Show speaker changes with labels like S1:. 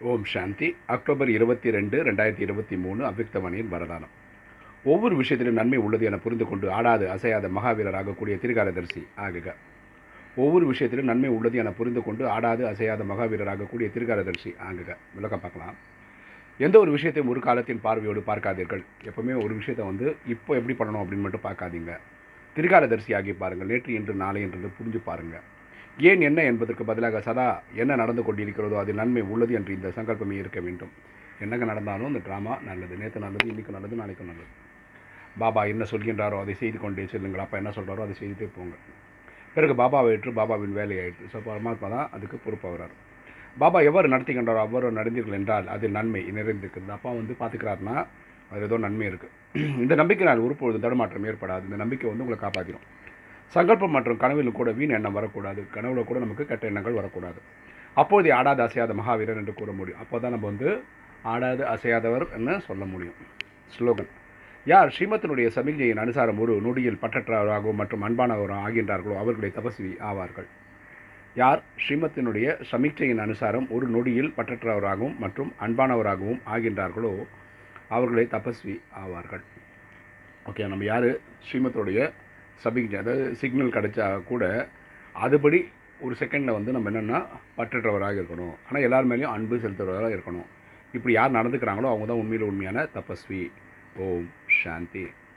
S1: ஓம் சாந்தி. October இருபத்தி ரெண்டு ரெண்டாயிரத்தி இருபத்தி மூணு அவ்யக்தமணியின் வரதானம் ஒவ்வொரு விஷயத்திலும் நன்மை உள்ளது என புரிந்து கொண்டு ஆடாது அசையாத மகாவீரர் ஆகக்கூடிய திரிகாரதரிசி ஆகுக. ஒவ்வொரு விஷயத்திலும் நன்மை உள்ளது என புரிந்து கொண்டு ஆடாது அசையாத மகாவீரர் ஆகக்கூடிய திரிகாரதரிசி ஆகுக. விளக்கம் பார்க்கலாம். எந்த ஒரு விஷயத்தையும் ஒரு காலத்தின் பார்வையோடு பார்க்காதீர்கள். எப்பவுமே ஒரு விஷயத்தை வந்து இப்போ எப்படி பண்ணணும் அப்படின்னு மட்டும் பார்க்காதீங்க. திரிகாலதரிசி ஆகி பாருங்கள். நேற்று இன்று நாளை என்றது புரிஞ்சு பாருங்கள் ஏன் என்ன என்பதற்கு பதிலாக சதா என்ன நடந்து கொண்டிருக்கிறதோ அது நன்மை உள்ளது என்று இந்த சங்கல்பமே இருக்க வேண்டும். என்னங்க நடந்தாலும் இந்த ட்ராமா நல்லது. நேற்று நல்லது இன்றைக்கும் நல்லது நாளைக்கும் நல்லது. பாபா என்ன சொல்கின்றாரோ அதை செய்து கொண்டே செல்லுங்கள். அப்பா என்ன சொல்கிறாரோ அதை செய்துட்டே போங்க பிறகு பாபாவை ஏற்று பாபாவின் வேலையாயிட்டு ஸோ பரமாத்மா தான் அதுக்கு பொறுப்பாகிறார் பாபா எவ்வாறு நடத்துகின்றாரோ அவ்வாறு நடந்தீர்கள் என்றால் அதில் நன்மை நிறைந்திருக்கிறது. அப்பா வந்து பார்த்துக்கிறாருன்னா அது ஏதோ நன்மை இருக்குது இந்த நம்பிக்கை நான் ஒருபொழுது தடுமாற்றம் ஏற்படாது. இந்த நம்பிக்கை வந்து உங்களை காப்பாற்றிடும் சங்கல்பம் மற்றும் கனவிலும் கூட வீண் எண்ணம் வரக்கூடாது. கனவுல கூட நமக்கு கெட்ட எண்ணங்கள் வரக்கூடாது. அப்போது ஆடாது அசையாத மகாவீரர் என்று கூற முடியும். அப்போ தான் நம்ம வந்து ஆடாது அசையாதவர் என்று சொல்ல முடியும். ஸ்லோகன். யார் ஸ்ரீமத்தினுடைய சமிக்ஞையின் அனுசாரம் ஒரு நொடியில் பற்றற்றவராகவும் மற்றும் அன்பானவரும் ஆகின்றார்களோ அவர்களை தபஸ்வி ஆவார்கள். யார் ஸ்ரீமத்தினுடைய சமீட்சையின் அனுசாரம் ஒரு நொடியில் பற்றற்றவராகவும் மற்றும் அன்பானவராகவும் ஆகின்றார்களோ அவர்களை தபஸ்வி ஆவார்கள். ஓகே நம்ம யார்? ஸ்ரீமத்துடைய சமிக்ஞை அதாவது சிக்னல் கிடைச்சா கூட அதுபடி ஒரு செகண்டில் வந்து நம்ம என்னென்னா பற்றற்றவராக இருக்கணும். ஆனால் எல்லார் மேலேயும் அன்பு செலுத்துறவராக இருக்கணும். இப்படி யார் நடந்துக்கிறாங்களோ அவங்க தான் உண்மையில் உண்மையான தபஸ்வி. ஓம் சாந்தி.